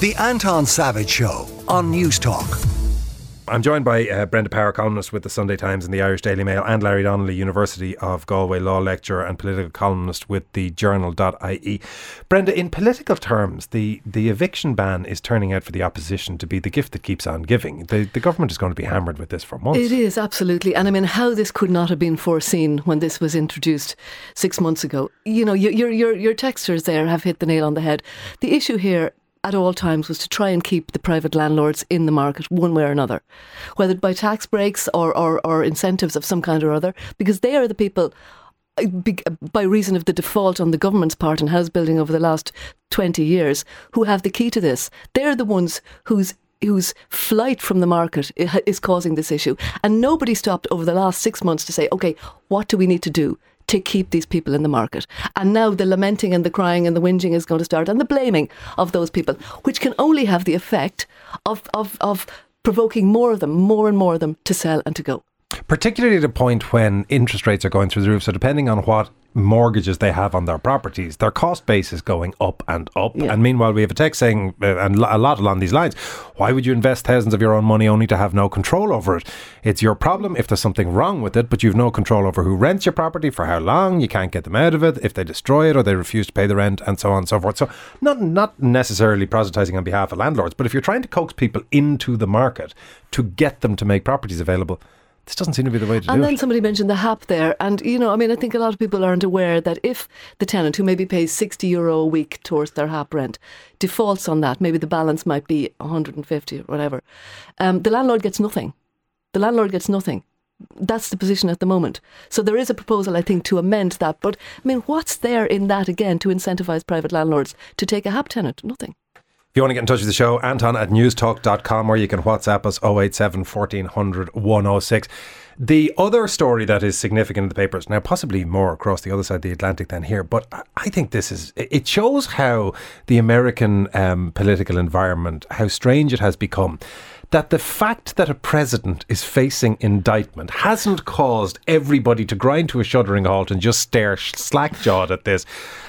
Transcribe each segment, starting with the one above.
The Anton Savage Show on Newstalk. I'm joined by uh, Brenda Power, columnist with the Sunday Times and the Irish Daily Mail, and Larry Donnelly, University of Galway law lecturer and political columnist with the Journal.ie. Brenda, in political terms, the, the eviction ban is turning out for the opposition to be the gift that keeps on giving. The, the government is going to be hammered with this for months. It is, absolutely. And I mean, how this could not have been foreseen when this was introduced six months ago. You know, your, your, your texters there have hit the nail on the head. The issue here at all times was to try and keep the private landlords in the market one way or another, whether by tax breaks or, or, or incentives of some kind or other, because they are the people uh, by reason of the default on the government's part in house building over the last 20 years, who have the key to this. They're the ones whose whose flight from the market is causing this issue. And nobody stopped over the last six months to say, okay, what do we need to do to keep these people in the market. And now the lamenting and the crying and the whinging is going to start and the blaming of those people, which can only have the effect of, of, of provoking more of them, more and more of them to sell and to go. Particularly at a point when interest rates are going through the roof. So, depending on what mortgages they have on their properties, their cost base is going up and up. Yeah. And meanwhile, we have a text saying, uh, and a lot along these lines, why would you invest thousands of your own money only to have no control over it? It's your problem if there's something wrong with it, but you've no control over who rents your property, for how long, you can't get them out of it, if they destroy it or they refuse to pay the rent, and so on and so forth. So, not, not necessarily proselytizing on behalf of landlords, but if you're trying to coax people into the market to get them to make properties available, this doesn't seem to be the way to and do it. And then somebody mentioned the HAP there. And, you know, I mean, I think a lot of people aren't aware that if the tenant, who maybe pays 60 euro a week towards their HAP rent, defaults on that, maybe the balance might be 150 or whatever, um, the landlord gets nothing. The landlord gets nothing. That's the position at the moment. So there is a proposal, I think, to amend that. But, I mean, what's there in that, again, to incentivise private landlords to take a HAP tenant? Nothing. If you want to get in touch with the show, Anton at newstalk.com or you can WhatsApp us 087 1400 106. The other story that is significant in the papers, now possibly more across the other side of the Atlantic than here, but I think this is, it shows how the American um, political environment, how strange it has become that the fact that a president is facing indictment hasn't caused everybody to grind to a shuddering halt and just stare slack jawed at this.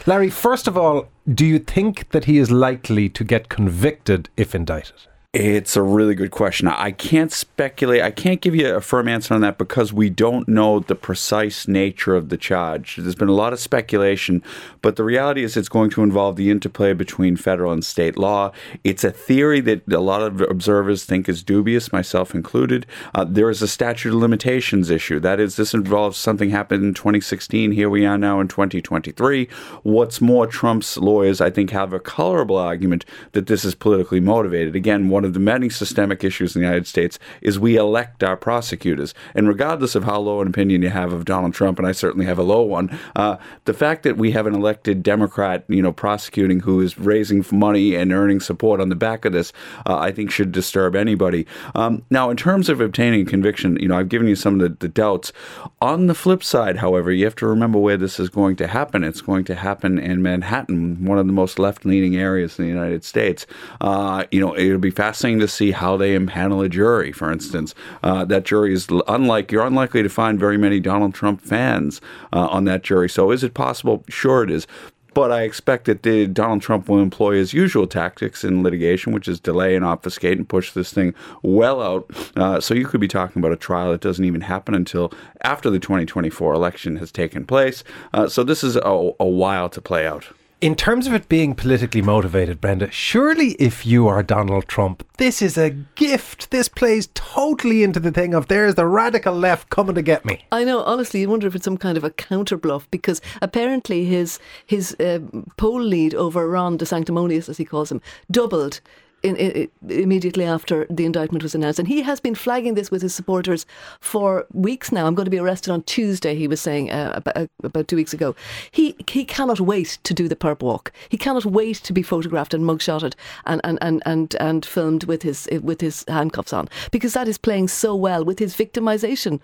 Larry, first of all, do you think that he is likely to get convicted if indicted? It's a really good question. I can't speculate. I can't give you a firm answer on that because we don't know the precise nature of the charge. There's been a lot of speculation, but the reality is it's going to involve the interplay between federal and state law. It's a theory that a lot of observers think is dubious, myself included. Uh, there is a statute of limitations issue. That is, this involves something happened in 2016. Here we are now in 2023. What's more, Trump's lawyers, I think, have a colorable argument that this is politically motivated. Again, one of the many systemic issues in the United States is we elect our prosecutors. And regardless of how low an opinion you have of Donald Trump, and I certainly have a low one, uh, the fact that we have an elected Democrat, you know, prosecuting who is raising money and earning support on the back of this, uh, I think should disturb anybody. Um, now, in terms of obtaining conviction, you know, I've given you some of the, the doubts. On the flip side, however, you have to remember where this is going to happen. It's going to happen in Manhattan, one of the most left-leaning areas in the United States. Uh, you know, it'll be fascinating fascinating to see how they impanel a jury. For instance, uh, that jury is unlike you're unlikely to find very many Donald Trump fans uh, on that jury. So is it possible? Sure, it is. But I expect that the, Donald Trump will employ his usual tactics in litigation, which is delay and obfuscate and push this thing well out. Uh, so you could be talking about a trial that doesn't even happen until after the 2024 election has taken place. Uh, so this is a, a while to play out. In terms of it being politically motivated, Brenda, surely if you are Donald Trump, this is a gift. This plays totally into the thing of there's the radical left coming to get me. I know. Honestly, you wonder if it's some kind of a counter bluff because apparently his his uh, poll lead over Ron DeSanctimonious, as he calls him, doubled in, in, immediately after the indictment was announced. And he has been flagging this with his supporters for weeks now. I'm going to be arrested on Tuesday, he was saying uh, about, uh, about, two weeks ago. He he cannot wait to do the perp walk. He cannot wait to be photographed and mugshotted and, and, and, and, and filmed with his, with his handcuffs on because that is playing so well with his victimization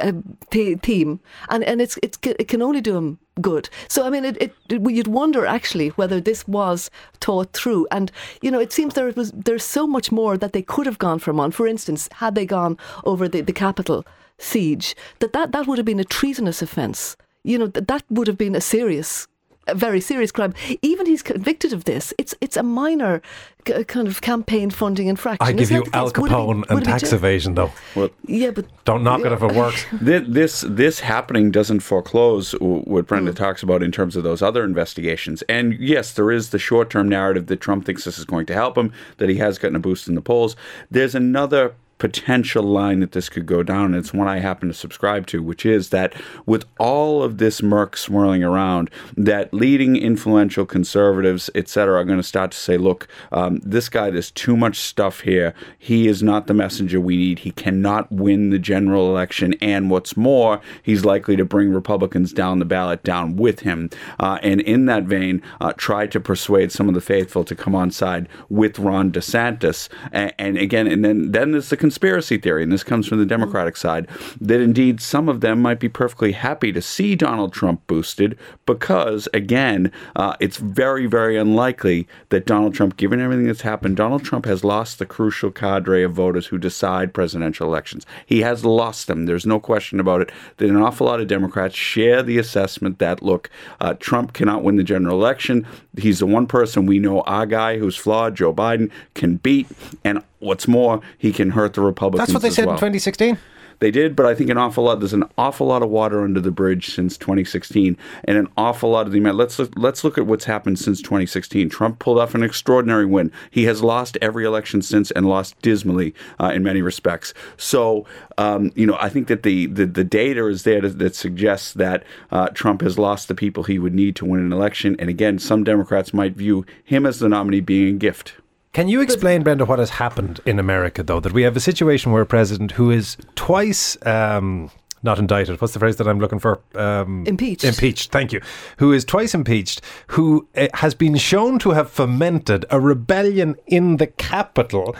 uh, theme, and and it's it's it can only do him good. So I mean, it, it, you'd wonder actually whether this was thought through. And you know, it seems there was there's so much more that they could have gone from on. For instance, had they gone over the the Capitol siege, that that, that would have been a treasonous offence. You know, that that would have been a serious a very serious crime. Even he's convicted of this. It's it's a minor c- kind of campaign funding infraction. I give Isn't you Al case? Would it be- Capone and tax jail? evasion, though. Well, Yeah, but Don't knock it if it works. This this happening doesn't foreclose what Brenda Mm. talks about in terms of those other investigations. And yes, there is the short term narrative that Trump thinks this is going to help him, that he has gotten a boost in the polls. There's another potential line that this could go down. It's one I happen to subscribe to which is that with all of this murk swirling around that leading influential conservatives etc are going to start to say look um, this guy there's too much stuff here. He is not the messenger we need. He cannot win the general election. And what's more he's likely to bring Republicans down the ballot down with him. Uh, and in that vein uh, try to persuade some of the faithful to come on side with Ron DeSantis. And, and again and then then there's the conspiracy theory and this comes from the Democratic side that indeed some of them might be perfectly happy to see Donald Trump boosted because again uh, it's very very unlikely that Donald Trump given everything that's happened Donald Trump has lost the crucial cadre of voters who decide presidential elections. He has lost them. There's no question about it that an awful lot of Democrats share the assessment that look uh, Trump cannot win the general election. He's the one person we know our guy who's flawed Joe Biden can beat and what's more he can hurt the Republicans That's what they said well. in 2016. They did, but I think an awful lot. There's an awful lot of water under the bridge since 2016, and an awful lot of the amount. Let's look, let's look at what's happened since 2016. Trump pulled off an extraordinary win. He has lost every election since and lost dismally uh, in many respects. So, um, you know, I think that the the, the data is there to, that suggests that uh, Trump has lost the people he would need to win an election. And again, some Democrats might view him as the nominee being a gift. Can you explain, Brenda, what has happened in America, though? That we have a situation where a president who is twice. Um, not indicted. What's the phrase that I'm looking for? Um, Impeached. Impeached. Thank you. Who is twice impeached? Who uh, has been shown to have fomented a rebellion in the Capitol?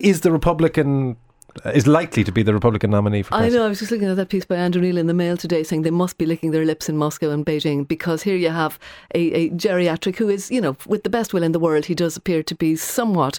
Is the Republican is likely to be the Republican nominee for I know. I was just looking at that piece by Andrew Neil in the Mail today, saying they must be licking their lips in Moscow and Beijing because here you have a, a geriatric who is, you know, with the best will in the world, he does appear to be somewhat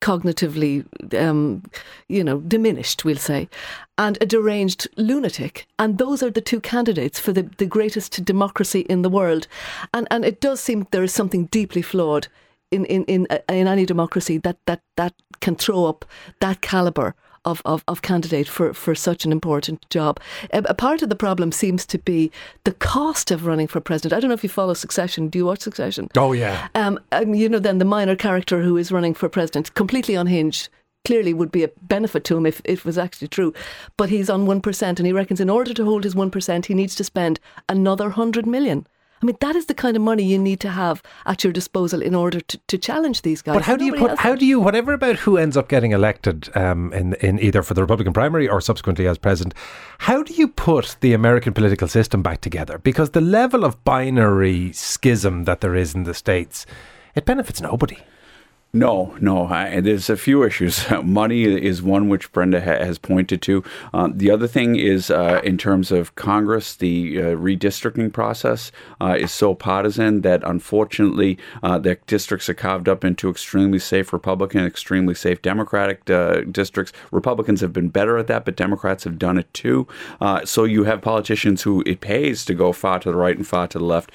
cognitively, um, you know, diminished, we'll say, and a deranged lunatic. And those are the two candidates for the, the greatest democracy in the world. And and it does seem there is something deeply flawed in in in, uh, in any democracy that that that can throw up that caliber of, of, of candidate for, for such an important job. A, a part of the problem seems to be the cost of running for president. I don't know if you follow Succession. Do you watch Succession? Oh yeah. Um, um, you know, then the minor character who is running for president, completely unhinged, clearly would be a benefit to him if it was actually true. But he's on 1%, and he reckons in order to hold his 1%, he needs to spend another 100 million. I mean, that is the kind of money you need to have at your disposal in order to, to challenge these guys. But how do you put? How do you whatever about who ends up getting elected um, in in either for the Republican primary or subsequently as president? How do you put the American political system back together? Because the level of binary schism that there is in the states, it benefits nobody. No, no. I, there's a few issues. Money is one which Brenda ha- has pointed to. Um, the other thing is, uh, in terms of Congress, the uh, redistricting process uh, is so partisan that unfortunately, uh, the districts are carved up into extremely safe Republican, extremely safe Democratic uh, districts. Republicans have been better at that, but Democrats have done it too. So you have politicians who it pays to go far to the right and far to the left,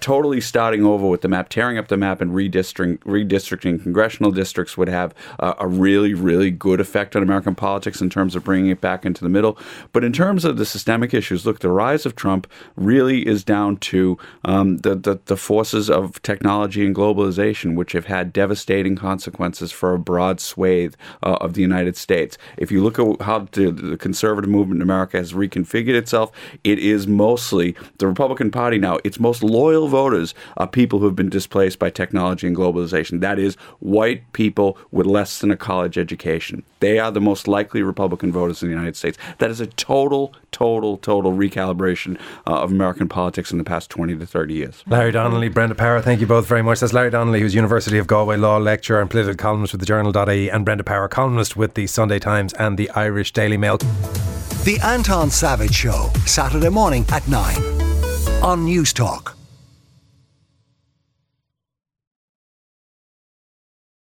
totally starting over with the map, tearing up the map and redistricting, redistricting congressional districts would have a really, really good effect on American politics in terms of bringing it back into the middle. But in terms of the systemic issues, look, the rise of Trump really is down to um, the, the, the forces of technology and globalization, which have had devastating consequences for a broad swathe uh, of the United States. If you look at how the, the conservative movement in America has reconfigured itself, it is mostly the Republican Party now, its most loyal voters are people who have been displaced by technology and globalization. That is, white people with less than a college education. They are the most likely Republican voters in the United States. That is a total, total, total recalibration uh, of American politics in the past 20 to 30 years. Larry Donnelly, Brenda Power, thank you both very much. That's Larry Donnelly, who's University of Galway Law Lecturer and political columnist with the Journal.ie, and Brenda Power, columnist with the Sunday Times and the Irish Daily Mail. The Anton Savage Show, Saturday morning at 9 on Newstalk.